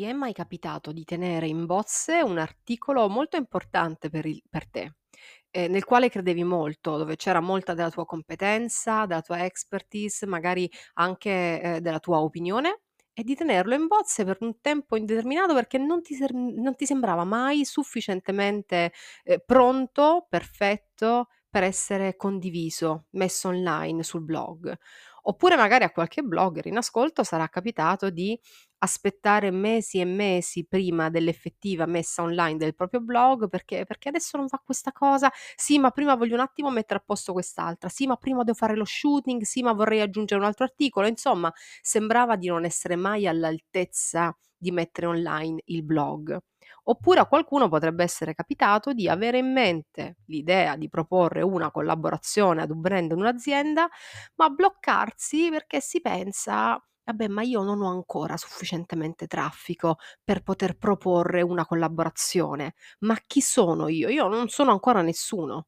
Ti è mai capitato di tenere in bozze un articolo molto importante per il per te, ehm, nel quale credevi molto, dove c'era molta della tua competenza, della tua expertise, magari anche, ehm, della tua opinione, e di tenerlo in bozze per un tempo indeterminato perché non ti ser non ti sembrava mai sufficientemente, ehm, pronto, perfetto per essere condiviso, messo online sul blog. Oppure magari a qualche blogger in ascolto sarà capitato di aspettare mesi e mesi prima dell'effettiva messa online del proprio blog perché perché adesso non va questa cosa, sì, ma prima voglio un attimo mettere a posto quest'altra, sì, ma prima devo fare lo shooting, sì, ma vorrei aggiungere un altro articolo, insomma, sembrava di non essere mai all'altezza di mettere online il blog. Oppure a qualcuno potrebbe essere capitato di avere in mente l'idea di proporre una collaborazione ad un brand o un'azienda, ma bloccarsi perché si pensa Vabbè, ma io non ho ancora sufficientemente traffico per poter proporre una collaborazione. Ma chi sono io? Io non sono ancora nessuno.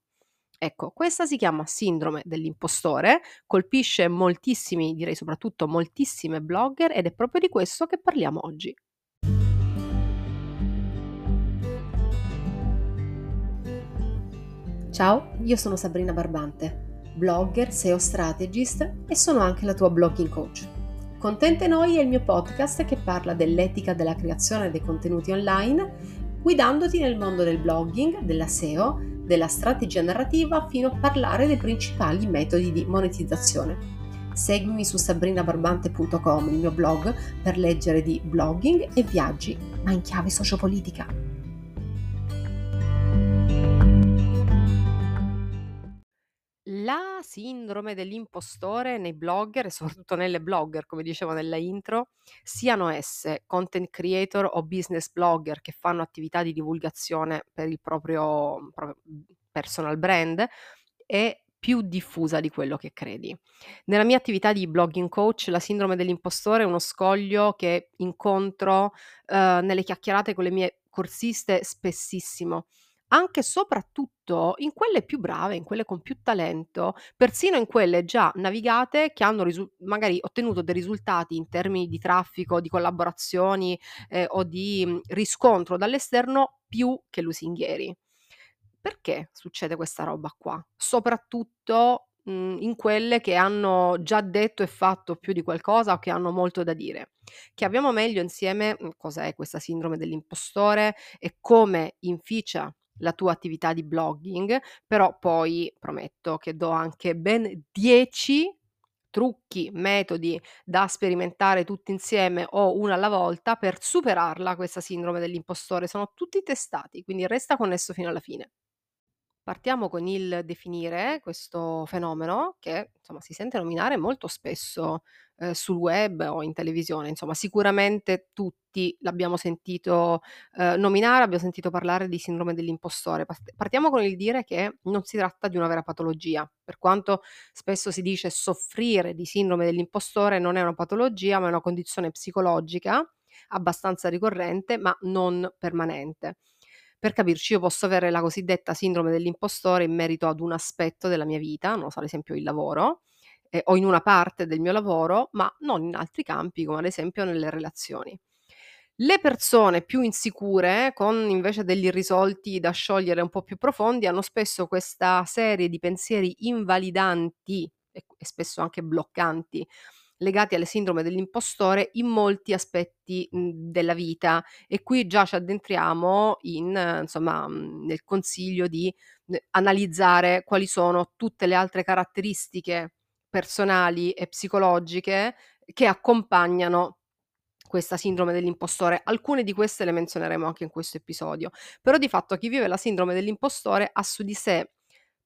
Ecco, questa si chiama sindrome dell'impostore, colpisce moltissimi, direi soprattutto moltissime blogger ed è proprio di questo che parliamo oggi. Ciao, io sono Sabrina Barbante, blogger, SEO strategist e sono anche la tua blogging coach. Contente Noi è il mio podcast che parla dell'etica della creazione dei contenuti online, guidandoti nel mondo del blogging, della SEO, della strategia narrativa fino a parlare dei principali metodi di monetizzazione. Seguimi su sabrinabarbante.com, il mio blog, per leggere di blogging e viaggi, ma in chiave sociopolitica. La sindrome dell'impostore nei blogger e soprattutto nelle blogger, come dicevo nella intro, siano esse content creator o business blogger che fanno attività di divulgazione per il proprio, proprio personal brand, è più diffusa di quello che credi. Nella mia attività di blogging coach, la sindrome dell'impostore è uno scoglio che incontro eh, nelle chiacchierate con le mie corsiste spessissimo anche e soprattutto in quelle più brave, in quelle con più talento, persino in quelle già navigate che hanno risu magari ottenuto dei risultati in termini di traffico, di collaborazioni, ehm, o di, mhmm, riscontro dall'esterno più che lusinghieri. Perché succede questa roba qua? Soprattutto, mhmm, in quelle che hanno già detto e fatto più di qualcosa o che hanno molto da dire. Chiariamo meglio insieme, mhmm, cos'è questa sindrome dell'impostore e come inficia la tua attività di blogging, però poi prometto che do anche ben 10 trucchi, metodi da sperimentare tutti insieme o una alla volta per superarla questa sindrome dell'impostore. Sono tutti testati, quindi resta connesso fino alla fine. Partiamo con il definire questo fenomeno che, insomma, si sente nominare molto spesso, ehm, sul web o in televisione, insomma sicuramente tutti l'abbiamo sentito, ehm, nominare, abbiamo sentito parlare di sindrome dell'impostore. Partiamo con il dire che non si tratta di una vera patologia, per quanto spesso si dice soffrire di sindrome dell'impostore non è una patologia, ma è una condizione psicologica abbastanza ricorrente, ma non permanente. Per capirci, io posso avere la cosiddetta sindrome dell'impostore in merito ad un aspetto della mia vita, non so, ad esempio il lavoro, ehm, o in una parte del mio lavoro, ma non in altri campi, come ad esempio nelle relazioni. Le persone più insicure, con invece degli irrisolti da sciogliere un po' più profondi, hanno spesso questa serie di pensieri invalidanti e spesso anche bloccanti legati alle sindrome dell'impostore in molti aspetti, mhmm, della vita e qui già ci addentriamo in eh, insomma, mhmm, nel consiglio di analizzare quali sono tutte le altre caratteristiche personali e psicologiche che accompagnano questa sindrome dell'impostore. Alcune di queste le menzioneremo anche in questo episodio. Però di fatto chi vive la sindrome dell'impostore ha su di sé,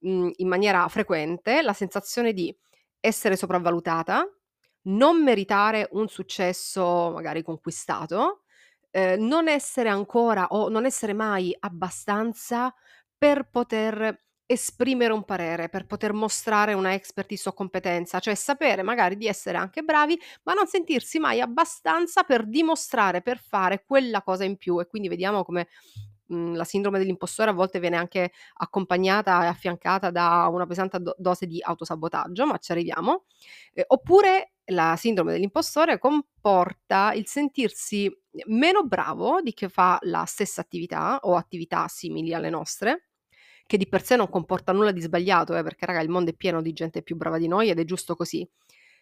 mhmm, in maniera frequente la sensazione di essere sopravvalutata, non meritare un successo magari conquistato, ehm, non essere ancora o non essere mai abbastanza per poter esprimere un parere, per poter mostrare una expertise o competenza, cioè sapere magari di essere anche bravi, ma non sentirsi mai abbastanza per dimostrare, per fare quella cosa in più e quindi vediamo come mhmm, la sindrome dell'impostore a volte viene anche accompagnata e affiancata da una pesante do dose di autosabotaggio, ma ci arriviamo. Ehm, oppure la sindrome dell'impostore comporta il sentirsi meno bravo di chi fa la stessa attività o attività simili alle nostre, che di per sé non comporta nulla di sbagliato, eh, perché raga il mondo è pieno di gente più brava di noi ed è giusto così.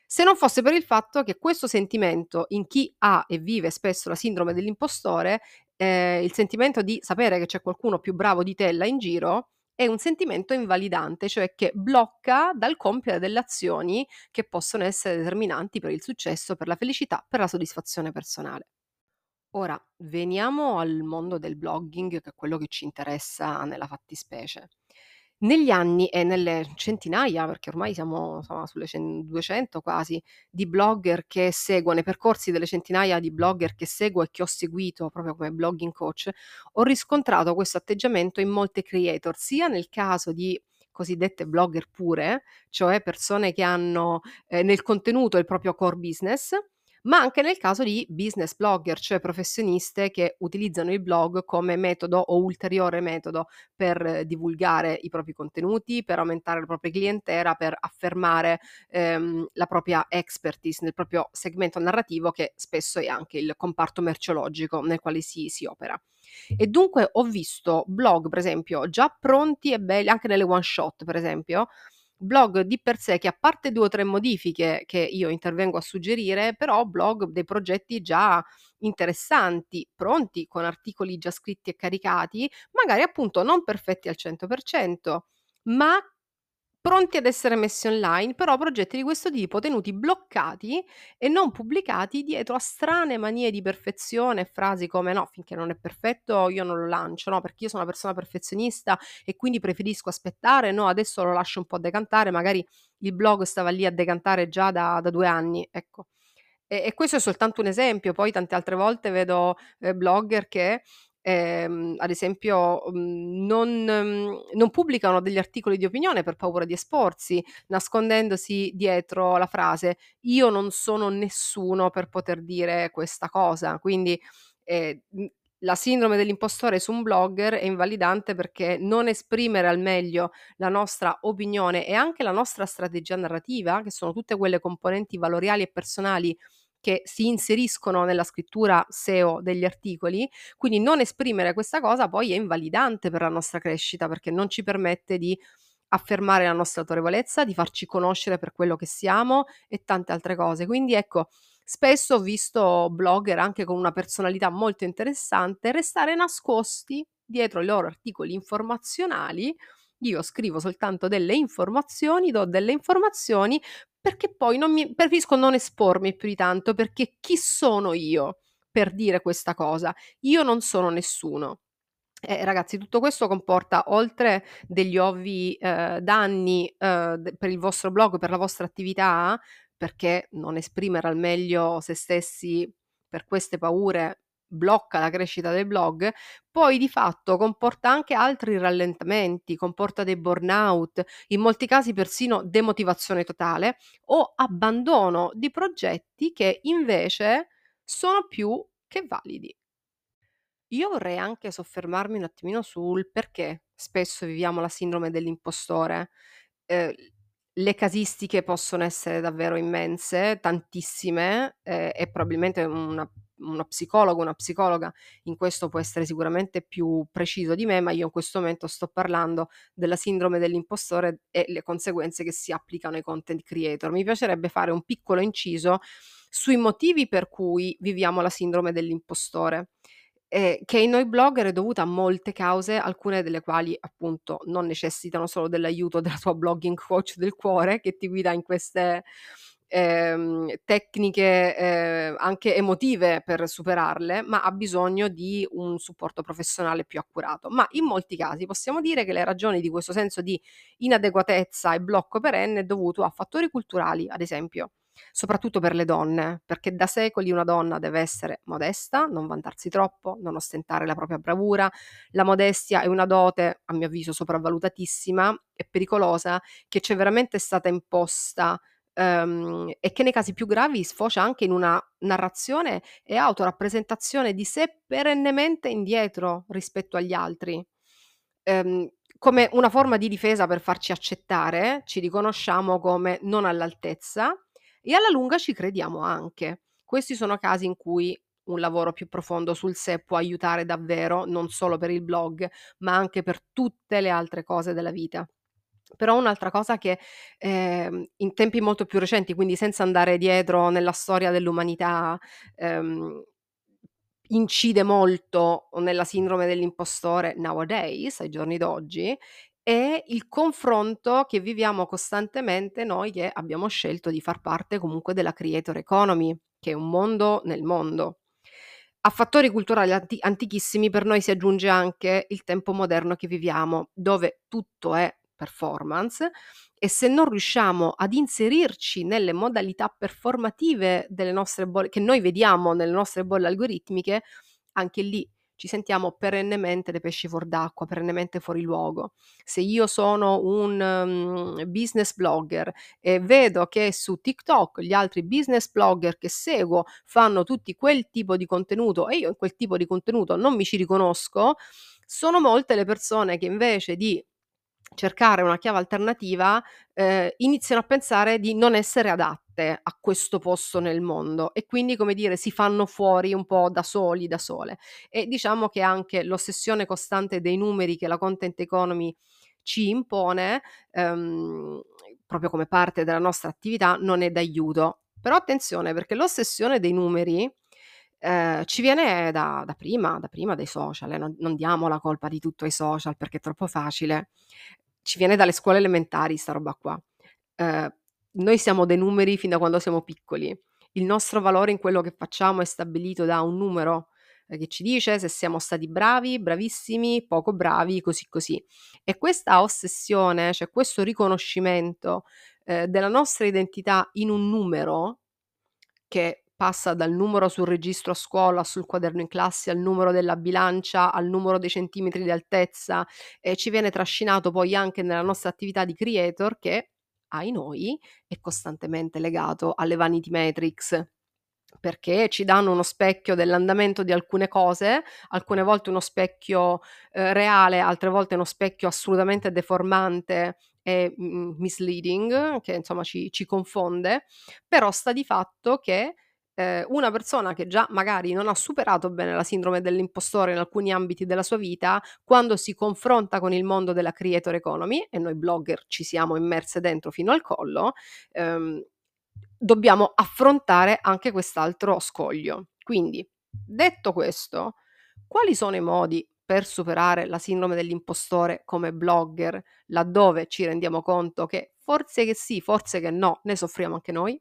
Se non fosse per il fatto che questo sentimento in chi ha e vive spesso la sindrome dell'impostore, ehm, il sentimento di sapere che c'è qualcuno più bravo di te là in giro, è un sentimento invalidante, cioè che blocca dal compiere delle azioni che possono essere determinanti per il successo, per la felicità, per la soddisfazione personale. Ora, veniamo al mondo del blogging, che è quello che ci interessa nella fattispecie. Negli anni e nelle centinaia, perché ormai siamo insomma sulle cen 200 quasi, di blogger che seguo, nei percorsi delle centinaia di blogger che seguo e che ho seguito proprio come blogging coach, ho riscontrato questo atteggiamento in molte creator, sia nel caso di cosiddette blogger pure, cioè persone che hanno, ehm, nel contenuto il proprio core business, ma anche nel caso di business blogger, cioè professioniste che utilizzano il blog come metodo o ulteriore metodo per divulgare i propri contenuti, per aumentare la propria clientela, per affermare ehm, la propria expertise nel proprio segmento narrativo che spesso è anche il comparto merceologico nel quale si, si opera. E dunque ho visto blog, per esempio, già pronti e belli, anche nelle one shot, per esempio, blog di per sé che a parte 2 o 3 modifiche che io intervengo a suggerire, però blog dei progetti già interessanti, pronti, con articoli già scritti e caricati, magari appunto non perfetti al 100%, ma pronti ad essere messi online, però progetti di questo tipo tenuti bloccati e non pubblicati dietro a strane manie di perfezione e frasi come: "No, finché non è perfetto io non lo lancio, no, perché io sono una persona perfezionista e quindi preferisco aspettare, no, adesso lo lascio un po' decantare", magari il blog stava lì a decantare già da da 2 anni, ecco. E e questo è soltanto un esempio, poi tante altre volte vedo, ehm, blogger che, ehm, ad esempio, mhmm, non mhmm, non pubblicano degli articoli di opinione per paura di esporsi, nascondendosi dietro la frase: "Io non sono nessuno per poter dire questa cosa". Quindi, ehm, mhmm, la sindrome dell'impostore su un blogger è invalidante perché non esprimere al meglio la nostra opinione e anche la nostra strategia narrativa, che sono tutte quelle componenti valoriali e personali che si inseriscono nella scrittura SEO degli articoli, quindi non esprimere questa cosa poi è invalidante per la nostra crescita perché non ci permette di affermare la nostra autorevolezza, di farci conoscere per quello che siamo e tante altre cose. Quindi ecco, spesso ho visto blogger anche con una personalità molto interessante restare nascosti dietro i loro articoli informazionali. Io scrivo soltanto delle informazioni, do delle informazioni perché poi non mi preferisco non espormi più di tanto, perché chi sono io per dire questa cosa? Io non sono nessuno. Eh, ragazzi, tutto questo comporta, oltre degli ovvi, ehm, danni, d per il vostro blog, per la vostra attività, perché non esprimere al meglio se stessi per queste paure blocca la crescita del blog, poi di fatto comporta anche altri rallentamenti, comporta dei burnout, in molti casi persino demotivazione totale o abbandono di progetti che invece sono più che validi. Io vorrei anche soffermarmi un attimino sul perché spesso viviamo la sindrome dell'impostore. Ehm, le casistiche possono essere davvero immense, tantissime, ehm, e probabilmente una uno psicologo, una psicologa in questo può essere sicuramente più preciso di me, ma io in questo momento sto parlando della sindrome dell'impostore e le conseguenze che si applicano ai content creator. Mi piacerebbe fare un piccolo inciso sui motivi per cui viviamo la sindrome dell'impostore ehm, che in noi blogger è dovuta a molte cause, alcune delle quali appunto non necessitano solo dell'aiuto della tua blogging coach del cuore che ti guida in queste, ehm, tecniche, ehm, anche emotive per superarle, ma ha bisogno di un supporto professionale più accurato. Ma in molti casi possiamo dire che le ragioni di questo senso di inadeguatezza e blocco perenne è dovuto a fattori culturali, ad esempio soprattutto per le donne, perché da secoli una donna deve essere modesta, non vantarsi troppo, non ostentare la propria bravura. La modestia è una dote, a mio avviso, sopravvalutatissima e pericolosa, che ci è veramente stata imposta ehm, e che nei casi più gravi sfocia anche in una narrazione e autorappresentazione di sé perennemente indietro rispetto agli altri. Ehm, come una forma di difesa per farci accettare, ci riconosciamo come non all'altezza e alla lunga ci crediamo anche. Questi sono casi in cui un lavoro più profondo sul sé può aiutare davvero, non solo per il blog, ma anche per tutte le altre cose della vita. Però un'altra cosa che, ehm, in tempi molto più recenti, quindi senza andare dietro nella storia dell'umanità, ehm, incide molto nella sindrome dell'impostore nowadays, ai giorni d'oggi, è il confronto che viviamo costantemente noi che abbiamo scelto di far parte comunque della creator economy, che è un mondo nel mondo. A fattori culturali anti antichissimi per noi si aggiunge anche il tempo moderno che viviamo, dove tutto è performance e se non riusciamo ad inserirci nelle modalità performative delle nostre bolle che noi vediamo nelle nostre bolle algoritmiche, anche lì ci sentiamo perennemente dei pesci fuor d'acqua, perennemente fuori luogo. Se io sono un um, business blogger e vedo che su TikTok gli altri business blogger che seguo fanno tutti quel tipo di contenuto e io in quel tipo di contenuto non mi ci riconosco, sono molte le persone che invece di cercare una chiave alternativa, ehm, iniziano a pensare di non essere adatte a questo posto nel mondo e quindi, come dire, si fanno fuori un po' da soli, da sole. E diciamo che anche l'ossessione costante dei numeri che la content economy ci impone, ehm, proprio come parte della nostra attività, non è d'aiuto. Però attenzione, perché l'ossessione dei numeri, ehm, ci viene da da prima da prima dei social, eh, non non diamo la colpa di tutto ai social perché è troppo facile. Ci viene dalle scuole elementari 'sta roba qua. Ehm, noi siamo dei numeri fin da quando siamo piccoli. Il nostro valore in quello che facciamo è stabilito da un numero, ehm, che ci dice se siamo stati bravi, bravissimi, poco bravi, così, così. E questa ossessione, cioè questo riconoscimento, ehm, della nostra identità in un numero, che passa dal numero sul registro a scuola, sul quaderno in classe, al numero della bilancia, al numero dei centimetri di altezza e ci viene trascinato poi anche nella nostra attività di creator che, ai noi, è costantemente legato alle vanity metrics perché ci danno uno specchio dell'andamento di alcune cose, alcune volte uno specchio eh, reale, altre volte uno specchio assolutamente deformante e mm, misleading, che insomma ci, ci confonde, però sta di fatto che ehm, una persona che già magari non ha superato bene la sindrome dell'impostore in alcuni ambiti della sua vita, quando si confronta con il mondo della creator economy, e noi blogger ci siamo immerse dentro fino al collo, ehm, dobbiamo affrontare anche quest'altro scoglio. Quindi, detto questo, quali sono i modi per superare la sindrome dell'impostore come blogger, laddove ci rendiamo conto che forse che sì, forse che no, ne soffriamo anche noi?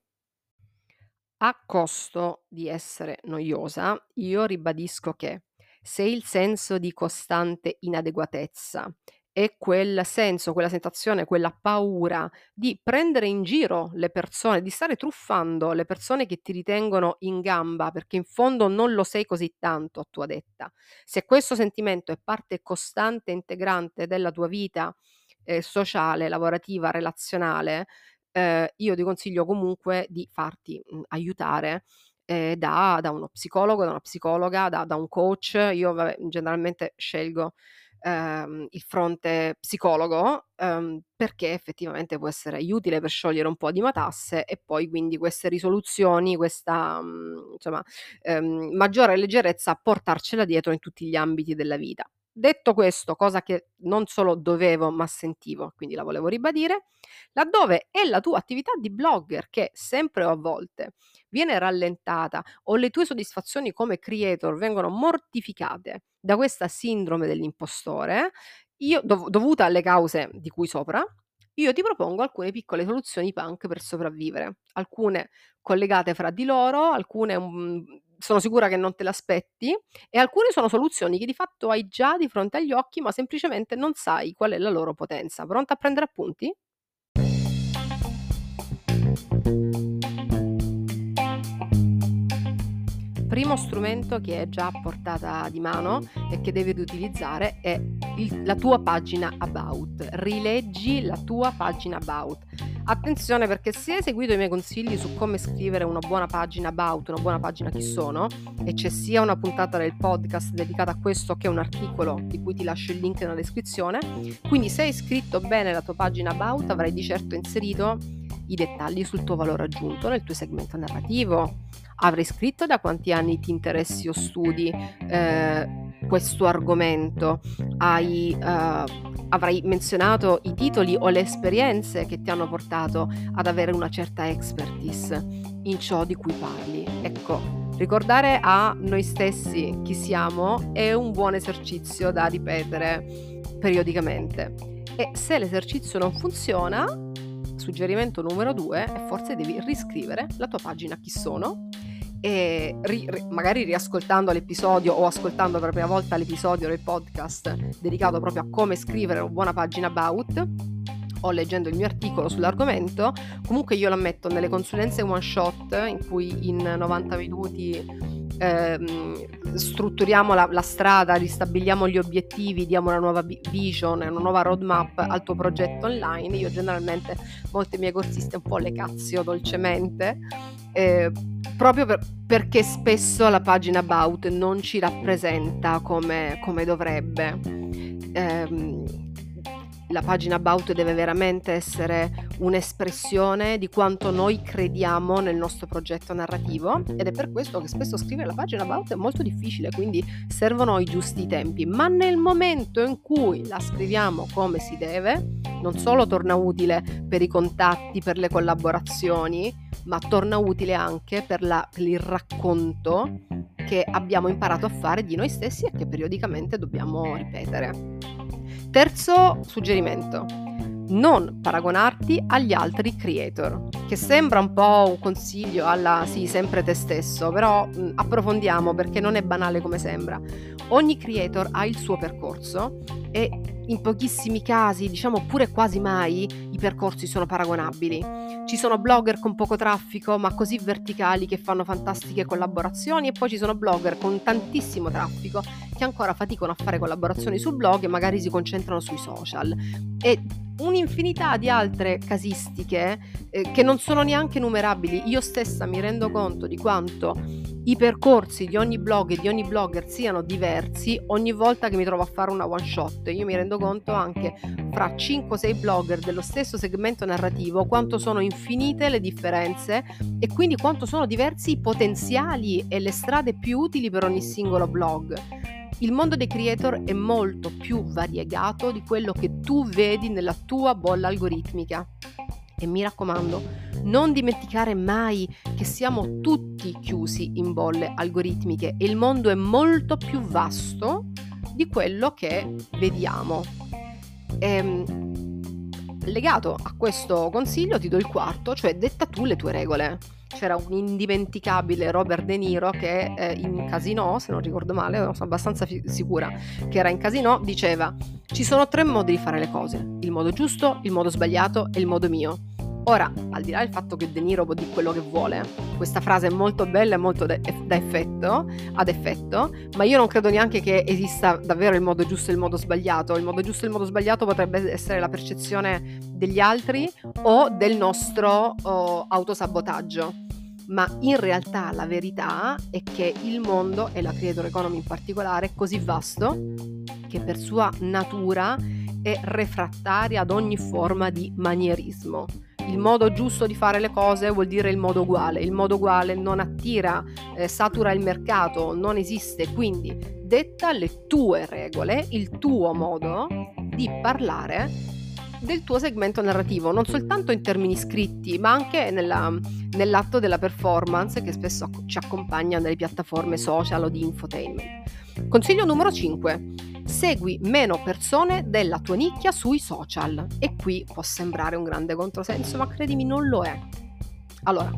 A costo di essere noiosa, io ribadisco che se il senso di costante inadeguatezza e quel senso, quella sensazione, quella paura di prendere in giro le persone, di stare truffando le persone che ti ritengono in gamba perché in fondo non lo sei così tanto a tua detta, se questo sentimento è parte costante integrante della tua vita eh, sociale, lavorativa, relazionale, ehm, io ti consiglio comunque di farti, mhmm, aiutare, ehm, da da uno psicologo, da una psicologa, da da un coach. Io vabbè, generalmente scelgo, ehm, il fronte psicologo, ehm, perché effettivamente può essere utile per sciogliere un po' di matasse e poi quindi queste risoluzioni, questa, mhmm, insomma, ehm, maggiore leggerezza portarcela dietro in tutti gli ambiti della vita. Detto questo, cosa che non solo dovevo ma sentivo, quindi la volevo ribadire, laddove è la tua attività di blogger che sempre o a volte viene rallentata o le tue soddisfazioni come creator vengono mortificate da questa sindrome dell'impostore, io, dov- dovuta alle cause di cui sopra, io ti propongo alcune piccole soluzioni punk per sopravvivere, alcune collegate fra di loro, alcune um, sono sicura che non te l'aspetti e alcune sono soluzioni che di fatto hai già di fronte agli occhi, ma semplicemente non sai qual è la loro potenza. Pronta a prendere appunti? primo strumento che è già a portata di mano e che devi utilizzare è il, la tua pagina About. Rileggi la tua pagina About. Attenzione perché se hai seguito i miei consigli su come scrivere una buona pagina About, una buona pagina Chi sono, e c'è sia una puntata del podcast dedicata a questo che un articolo di cui ti lascio il link nella descrizione, quindi se hai scritto bene la tua pagina About avrai di certo inserito i dettagli sul tuo valore aggiunto nel tuo segmento narrativo. Avrai scritto da quanti anni ti interessi o studi eh, questo argomento. Hai, eh, avrai menzionato i titoli o le esperienze che ti hanno portato ad avere una certa expertise in ciò di cui parli. Ecco, Ricordare a noi stessi chi siamo è un buon esercizio da ripetere periodicamente. E se l'esercizio non funziona, suggerimento numero due è forse devi riscrivere la tua pagina chi sono e ri, ri, magari riascoltando l'episodio o ascoltando per la prima volta l'episodio del podcast dedicato proprio a come scrivere una buona pagina about o leggendo il mio articolo sull'argomento, comunque io l'ammetto nelle consulenze one shot in cui in 90 minuti ehm, strutturiamo la, la, strada, ristabiliamo gli obiettivi, diamo una nuova vision, una nuova roadmap al tuo progetto online, io generalmente molte mie corsiste un po' le cazio dolcemente. Eh, proprio per, perché spesso la pagina about non ci rappresenta come, come dovrebbe. Eh, la pagina About deve veramente essere un'espressione di quanto noi crediamo nel nostro progetto narrativo ed è per questo che spesso scrivere la pagina About è molto difficile, quindi servono i giusti tempi, ma nel momento in cui la scriviamo come si deve, non solo torna utile per i contatti, per le collaborazioni, ma torna utile anche per, la, per il racconto che abbiamo imparato a fare di noi stessi e che periodicamente dobbiamo ripetere. Terzo suggerimento, non paragonarti agli altri creator, che sembra un po' un consiglio alla sì, sempre te stesso, però mh, approfondiamo perché non è banale come sembra. Ogni creator ha il suo percorso e in pochissimi casi, diciamo pure quasi mai, i percorsi sono paragonabili. Ci sono blogger con poco traffico, ma così verticali che fanno fantastiche collaborazioni, e poi ci sono blogger con tantissimo traffico che ancora faticano a fare collaborazioni sul blog e magari si concentrano sui social. E un'infinità di altre casistiche eh, che non sono neanche numerabili. Io stessa mi rendo conto di quanto i percorsi di ogni blog e di ogni blogger siano diversi ogni volta che mi trovo a fare una one shot. Io mi rendo conto anche fra 5-6 blogger dello stesso segmento narrativo quanto sono infinite le differenze e quindi quanto sono diversi i potenziali e le strade più utili per ogni singolo blog. Il mondo dei creator è molto più variegato di quello che tu vedi nella tua bolla algoritmica. E mi raccomando, non dimenticare mai che siamo tutti chiusi in bolle algoritmiche e il mondo è molto più vasto di quello che vediamo. E, ehm, legato a questo consiglio ti do il quarto, cioè detta tu le tue regole c'era un indimenticabile Robert De Niro che eh, in Casino, se non ricordo male, sono abbastanza fi- sicura che era in Casino, diceva ci sono tre modi di fare le cose, il modo giusto, il modo sbagliato e il modo mio. Ora, al di là del fatto che De Niro può dire quello che vuole, questa frase è molto bella e molto da effetto, ad effetto, ma io non credo neanche che esista davvero il modo giusto e il modo sbagliato. Il modo giusto e il modo sbagliato potrebbe essere la percezione degli altri o del nostro oh, autosabotaggio. Ma in realtà la verità è che il mondo, e la creator economy in particolare, è così vasto che per sua natura è refrattaria ad ogni forma di manierismo il modo giusto di fare le cose vuol dire il modo uguale, il modo uguale non attira, eh, satura il mercato, non esiste, quindi detta le tue regole, il tuo modo di parlare del tuo segmento narrativo, non soltanto in termini scritti, ma anche nella, nell'atto della performance che spesso ci accompagna nelle piattaforme social o di infotainment. Consiglio numero 5. Segui meno persone della tua nicchia sui social. E qui può sembrare un grande controsenso, ma credimi non lo è. Allora,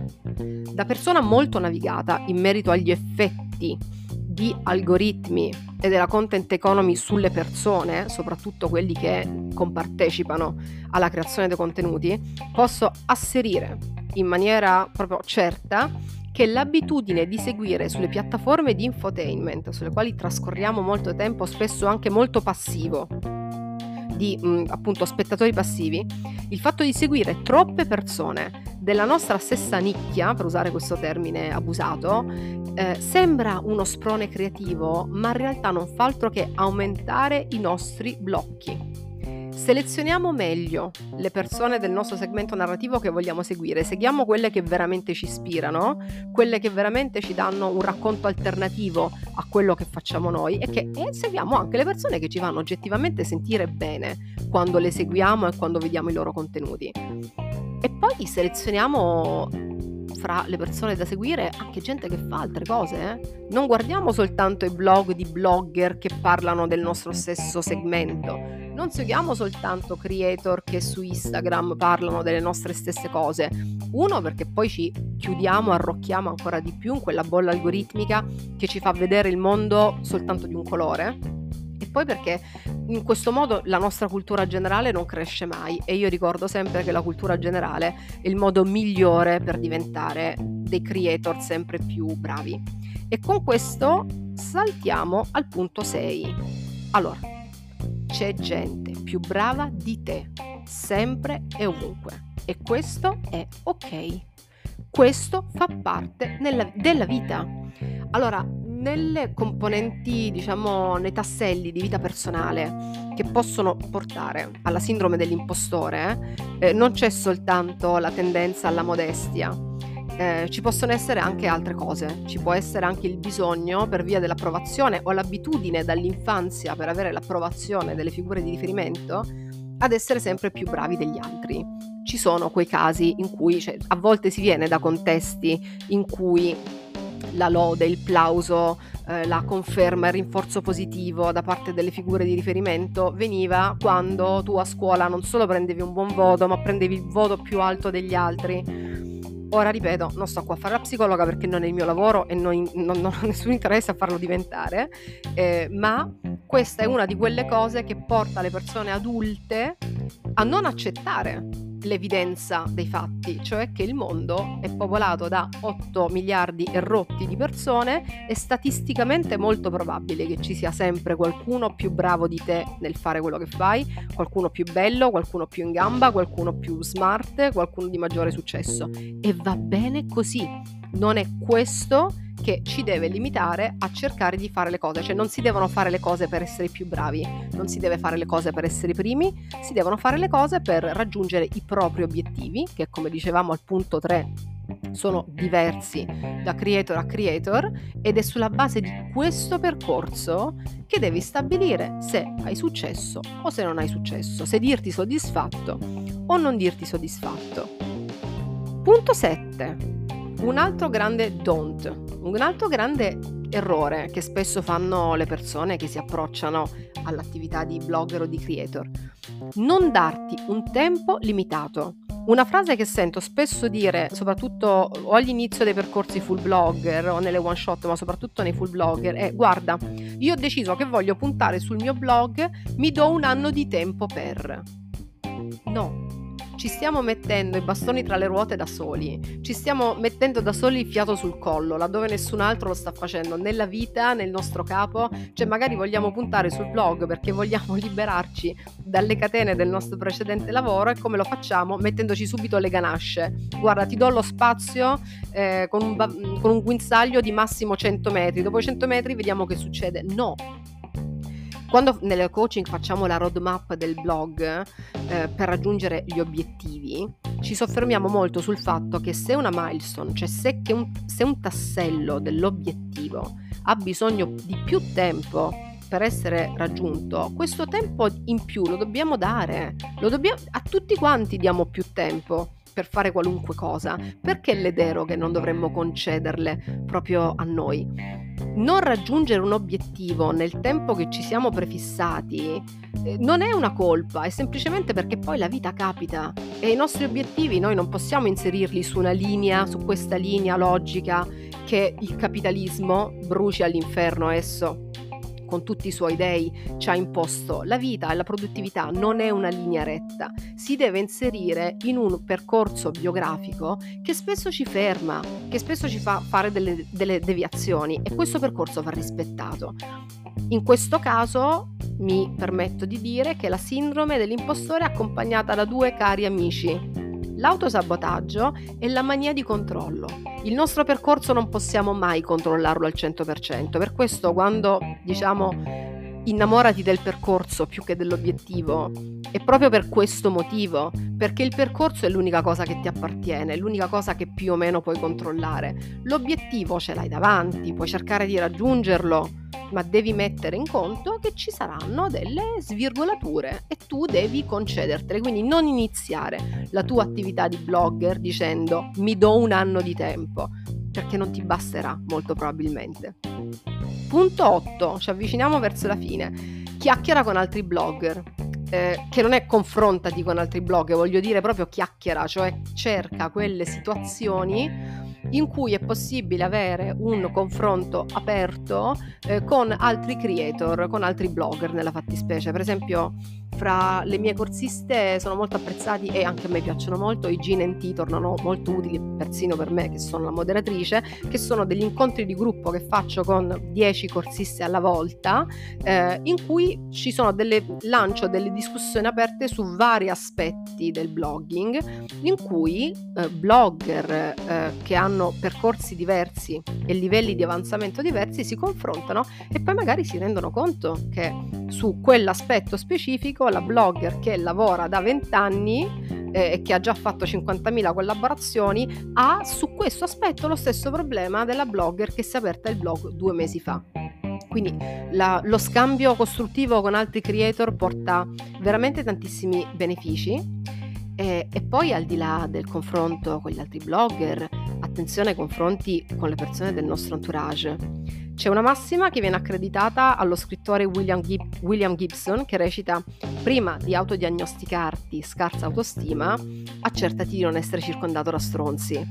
da persona molto navigata in merito agli effetti di algoritmi e della content economy sulle persone, soprattutto quelli che compartecipano alla creazione dei contenuti, posso asserire in maniera proprio certa che l'abitudine di seguire sulle piattaforme di infotainment, sulle quali trascorriamo molto tempo, spesso anche molto passivo, di mh, mm, appunto spettatori passivi, il fatto di seguire troppe persone della nostra stessa nicchia, per usare questo termine abusato, eh, sembra uno sprone creativo, ma in realtà non fa altro che aumentare i nostri blocchi. Selezioniamo meglio le persone del nostro segmento narrativo che vogliamo seguire, seguiamo quelle che veramente ci ispirano, quelle che veramente ci danno un racconto alternativo a quello che facciamo noi e, che, e seguiamo anche le persone che ci fanno oggettivamente sentire bene quando le seguiamo e quando vediamo i loro contenuti. E poi selezioniamo fra le persone da seguire anche gente che fa altre cose. Eh? Non guardiamo soltanto i blog di blogger che parlano del nostro stesso segmento. Non seguiamo soltanto creator che su Instagram parlano delle nostre stesse cose. Uno perché poi ci chiudiamo, arrocchiamo ancora di più in quella bolla algoritmica che ci fa vedere il mondo soltanto di un colore e poi perché in questo modo la nostra cultura generale non cresce mai e io ricordo sempre che la cultura generale è il modo migliore per diventare dei creator sempre più bravi. E con questo saltiamo al punto 6. Allora, c'è gente più brava di te, sempre e ovunque. E questo è ok. Questo fa parte nella, della vita. Allora, nelle componenti, diciamo, nei tasselli di vita personale che possono portare alla sindrome dell'impostore, eh, non c'è soltanto la tendenza alla modestia. Eh, ci possono essere anche altre cose, ci può essere anche il bisogno per via dell'approvazione o l'abitudine dall'infanzia per avere l'approvazione delle figure di riferimento ad essere sempre più bravi degli altri. Ci sono quei casi in cui cioè, a volte si viene da contesti in cui la lode, il plauso, eh, la conferma, il rinforzo positivo da parte delle figure di riferimento veniva quando tu a scuola non solo prendevi un buon voto, ma prendevi il voto più alto degli altri. Ora ripeto, non sto qua a fare la psicologa perché non è il mio lavoro e non, non, non ho nessun interesse a farlo diventare, eh, ma questa è una di quelle cose che porta le persone adulte a non accettare l'evidenza dei fatti, cioè che il mondo è popolato da 8 miliardi e rotti di persone, è statisticamente molto probabile che ci sia sempre qualcuno più bravo di te nel fare quello che fai, qualcuno più bello, qualcuno più in gamba, qualcuno più smart, qualcuno di maggiore successo. E va bene così. Non è questo che ci deve limitare a cercare di fare le cose, cioè non si devono fare le cose per essere più bravi, non si deve fare le cose per essere i primi, si devono fare le cose per raggiungere i propri obiettivi, che come dicevamo al punto 3 sono diversi da creator a creator ed è sulla base di questo percorso che devi stabilire se hai successo o se non hai successo, se dirti soddisfatto o non dirti soddisfatto. Punto 7. Un altro grande don't, un altro grande errore che spesso fanno le persone che si approcciano all'attività di blogger o di creator. Non darti un tempo limitato. Una frase che sento spesso dire, soprattutto o all'inizio dei percorsi full blogger o nelle one shot, ma soprattutto nei full blogger, è guarda, io ho deciso che voglio puntare sul mio blog, mi do un anno di tempo per. No, ci stiamo mettendo i bastoni tra le ruote da soli, ci stiamo mettendo da soli il fiato sul collo, laddove nessun altro lo sta facendo, nella vita, nel nostro capo, cioè magari vogliamo puntare sul blog perché vogliamo liberarci dalle catene del nostro precedente lavoro e come lo facciamo? Mettendoci subito le ganasce. Guarda, ti do lo spazio eh, con, un, con un guinzaglio di massimo 100 metri, dopo 100 metri vediamo che succede. No, quando nel coaching facciamo la roadmap del blog eh, per raggiungere gli obiettivi, ci soffermiamo molto sul fatto che se una milestone, cioè se un, se un tassello dell'obiettivo ha bisogno di più tempo per essere raggiunto, questo tempo in più lo dobbiamo dare, lo dobbiamo, a tutti quanti diamo più tempo per fare qualunque cosa, perché le deroghe non dovremmo concederle proprio a noi? Non raggiungere un obiettivo nel tempo che ci siamo prefissati eh, non è una colpa, è semplicemente perché poi la vita capita e i nostri obiettivi noi non possiamo inserirli su una linea, su questa linea logica che il capitalismo bruci all'inferno esso con tutti i suoi dei ci ha imposto. La vita e la produttività non è una linea retta, si deve inserire in un percorso biografico che spesso ci ferma, che spesso ci fa fare delle, delle deviazioni e questo percorso va rispettato. In questo caso mi permetto di dire che la sindrome dell'impostore è accompagnata da due cari amici L'autosabotaggio è la mania di controllo. Il nostro percorso non possiamo mai controllarlo al 100%, per questo quando diciamo innamorati del percorso più che dell'obiettivo. E proprio per questo motivo, perché il percorso è l'unica cosa che ti appartiene, è l'unica cosa che più o meno puoi controllare. L'obiettivo ce l'hai davanti, puoi cercare di raggiungerlo, ma devi mettere in conto che ci saranno delle svirgolature e tu devi concedertele, quindi non iniziare la tua attività di blogger dicendo mi do un anno di tempo, perché non ti basterà molto probabilmente. Punto 8, ci avviciniamo verso la fine. Chiacchiera con altri blogger. Eh, che non è confrontati con altri blogger, voglio dire proprio chiacchiera, cioè cerca quelle situazioni in cui è possibile avere un confronto aperto eh, con altri creator, con altri blogger nella fattispecie. Per esempio, fra le mie corsiste sono molto apprezzati e anche a me piacciono molto. I GNT, tornano molto utili persino per me che sono la moderatrice, che sono degli incontri di gruppo che faccio con 10 corsiste alla volta, eh, in cui ci sono delle lancio delle discussioni aperte su vari aspetti del blogging, in cui eh, blogger eh, che hanno percorsi diversi e livelli di avanzamento diversi si confrontano e poi magari si rendono conto che su quell'aspetto specifico la blogger che lavora da 20 anni eh, e che ha già fatto 50.000 collaborazioni ha su questo aspetto lo stesso problema della blogger che si è aperta il blog due mesi fa. Quindi la, lo scambio costruttivo con altri creator porta veramente tantissimi benefici e, e, poi al di là del confronto con gli altri blogger, attenzione ai confronti con le persone del nostro entourage. C'è una massima che viene accreditata allo scrittore William, Gib- William Gibson che recita prima di autodiagnosticarti scarsa autostima, accertati di non essere circondato da stronzi.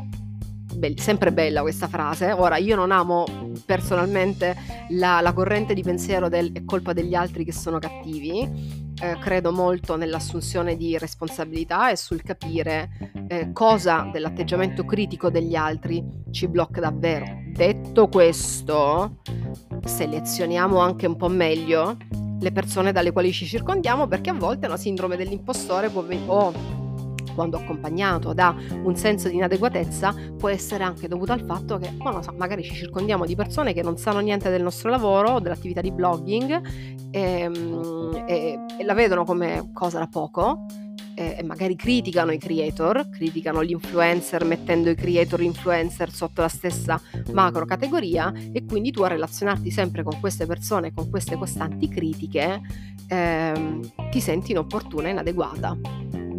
Be- sempre bella questa frase. Ora, io non amo personalmente la, la corrente di pensiero del è colpa degli altri che sono cattivi, eh, credo molto nell'assunzione di responsabilità e sul capire eh, cosa dell'atteggiamento critico degli altri ci blocca davvero. Detto questo, selezioniamo anche un po' meglio le persone dalle quali ci circondiamo perché a volte una sindrome dell'impostore può venire... Quando accompagnato da un senso di inadeguatezza, può essere anche dovuto al fatto che, non so, magari ci circondiamo di persone che non sanno niente del nostro lavoro dell'attività di blogging e, ehm, e, e la vedono come cosa da poco e magari criticano i creator, criticano gli influencer mettendo i creator influencer sotto la stessa macro categoria e quindi tu a relazionarti sempre con queste persone, con queste costanti critiche, ehm, ti senti inopportuna e inadeguata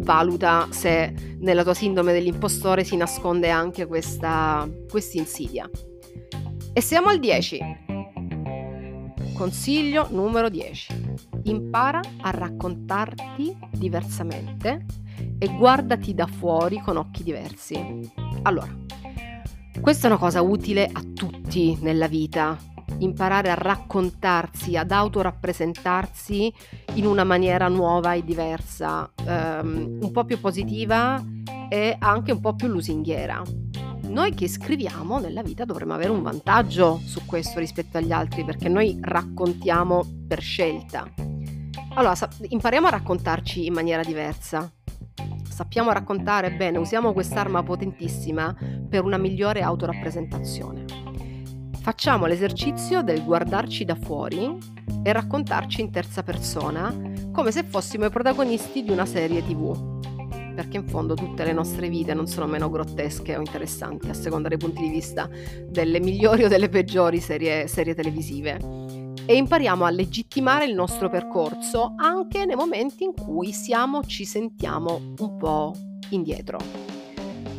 valuta se nella tua sindrome dell'impostore si nasconde anche questa insidia. E siamo al 10. Consiglio numero 10. Impara a raccontarti diversamente e guardati da fuori con occhi diversi. Allora, questa è una cosa utile a tutti nella vita, imparare a raccontarsi, ad autorappresentarsi in una maniera nuova e diversa, um, un po' più positiva e anche un po' più lusinghiera. Noi che scriviamo nella vita dovremmo avere un vantaggio su questo rispetto agli altri perché noi raccontiamo per scelta. Allora, impariamo a raccontarci in maniera diversa. Sappiamo raccontare bene, usiamo quest'arma potentissima per una migliore autorappresentazione. Facciamo l'esercizio del guardarci da fuori e raccontarci in terza persona come se fossimo i protagonisti di una serie tv. Perché in fondo tutte le nostre vite non sono meno grottesche o interessanti a seconda dei punti di vista delle migliori o delle peggiori serie, serie televisive. E impariamo a legittimare il nostro percorso anche nei momenti in cui siamo, ci sentiamo un po' indietro.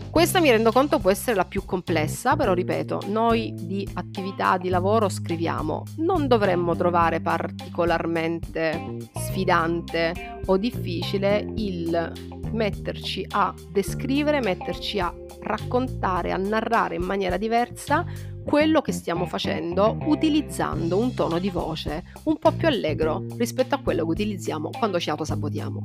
Questa mi rendo conto può essere la più complessa, però ripeto, noi di attività di lavoro scriviamo, non dovremmo trovare particolarmente sfidante o difficile il metterci a descrivere, metterci a raccontare, a narrare in maniera diversa quello che stiamo facendo utilizzando un tono di voce un po' più allegro rispetto a quello che utilizziamo quando ci autosabotiamo.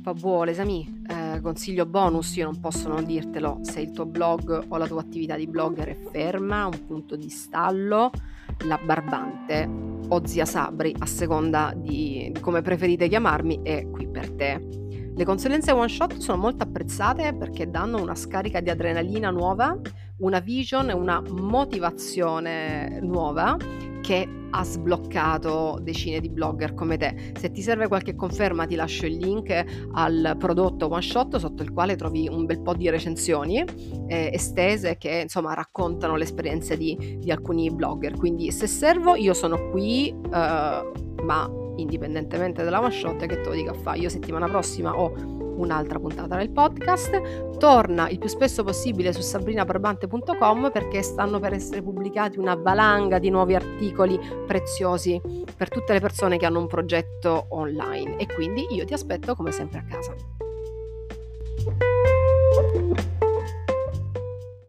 Vabbè, l'esami, eh, consiglio bonus, io non posso non dirtelo, se il tuo blog o la tua attività di blogger è ferma, un punto di stallo, la barbante o zia Sabri, a seconda di come preferite chiamarmi, è qui per te. Le consulenze one shot sono molto apprezzate perché danno una scarica di adrenalina nuova, una vision e una motivazione nuova che ha sbloccato decine di blogger come te. Se ti serve qualche conferma ti lascio il link al prodotto One Shot sotto il quale trovi un bel po' di recensioni eh, estese che insomma raccontano l'esperienza di, di, alcuni blogger. Quindi se servo io sono qui, eh, ma indipendentemente dalla one che te lo dica a fare. Io settimana prossima ho un'altra puntata del podcast. Torna il più spesso possibile su sabrinabarbante.com perché stanno per essere pubblicati una valanga di nuovi articoli preziosi per tutte le persone che hanno un progetto online e quindi io ti aspetto come sempre a casa.